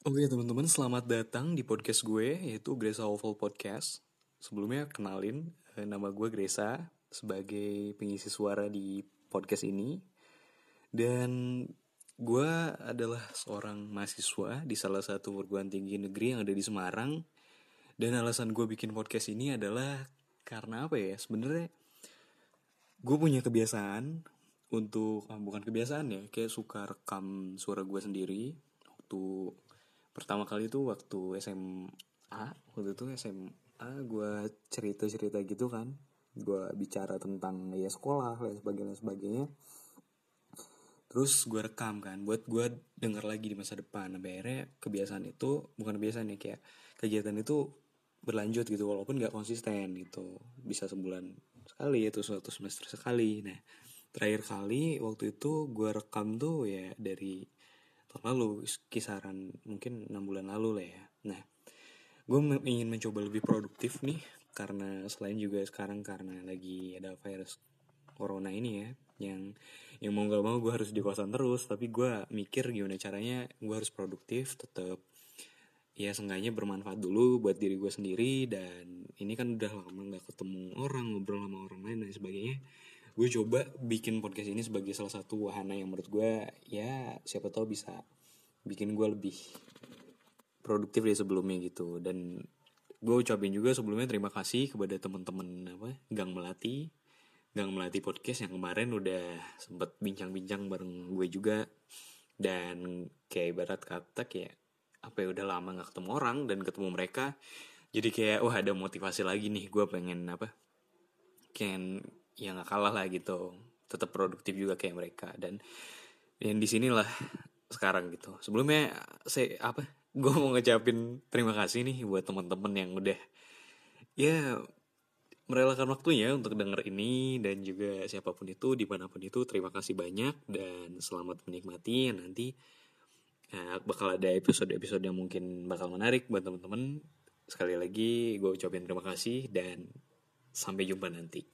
Oke teman-teman, selamat datang di podcast gue, yaitu Gresa Oval Podcast. Sebelumnya kenalin, eh, nama gue Gresa sebagai pengisi suara di podcast ini. Dan gue adalah seorang mahasiswa di salah satu perguruan tinggi negeri yang ada di Semarang. Dan alasan gue bikin podcast ini adalah karena apa ya? Sebenarnya gue punya kebiasaan untuk ah, bukan kebiasaan ya, kayak suka rekam suara gue sendiri waktu pertama kali itu waktu SMA waktu itu SMA gue cerita cerita gitu kan. Gue bicara tentang ya sekolah dan sebagainya sebagainya. Terus gue rekam kan buat gue denger lagi di masa depan. Sampai akhirnya kebiasaan itu bukan kebiasaan ya kayak kegiatan itu berlanjut gitu walaupun nggak konsisten gitu. Bisa sebulan sekali itu suatu semester sekali. Nah terakhir kali waktu itu gue rekam tuh ya dari tahun lalu kisaran mungkin enam bulan lalu lah ya. Nah gue ingin mencoba lebih produktif nih karena selain juga sekarang karena lagi ada virus corona ini ya yang yang mau gak mau gue harus di kosan terus tapi gue mikir gimana caranya gue harus produktif tetap ya seenggaknya bermanfaat dulu buat diri gue sendiri dan ini kan udah lama gak ketemu orang ngobrol sama orang lain dan sebagainya gue coba bikin podcast ini sebagai salah satu wahana yang menurut gue ya siapa tahu bisa bikin gue lebih produktif dari sebelumnya gitu. Dan gue ucapin juga sebelumnya terima kasih kepada teman-teman apa Gang Melati. Gang Melati podcast yang kemarin udah sempet bincang-bincang bareng gue juga. Dan kayak ibarat kata kayak apa ya udah lama nggak ketemu orang dan ketemu mereka jadi kayak wah ada motivasi lagi nih. Gue pengen apa kayak ya nggak kalah lah gitu. Tetap produktif juga kayak mereka. Dan yang di sinilah sekarang gitu. Sebelumnya saya apa? Gue mau ngecapin terima kasih nih buat teman-teman yang udah ya merelakan waktunya untuk denger ini. Dan juga siapa pun itu di mana pun itu terima kasih banyak. Dan selamat menikmati. Nanti nah, bakal ada episode-episode yang mungkin bakal menarik buat teman-teman. Sekali lagi gue ucapin terima kasih. Dan sampai jumpa nanti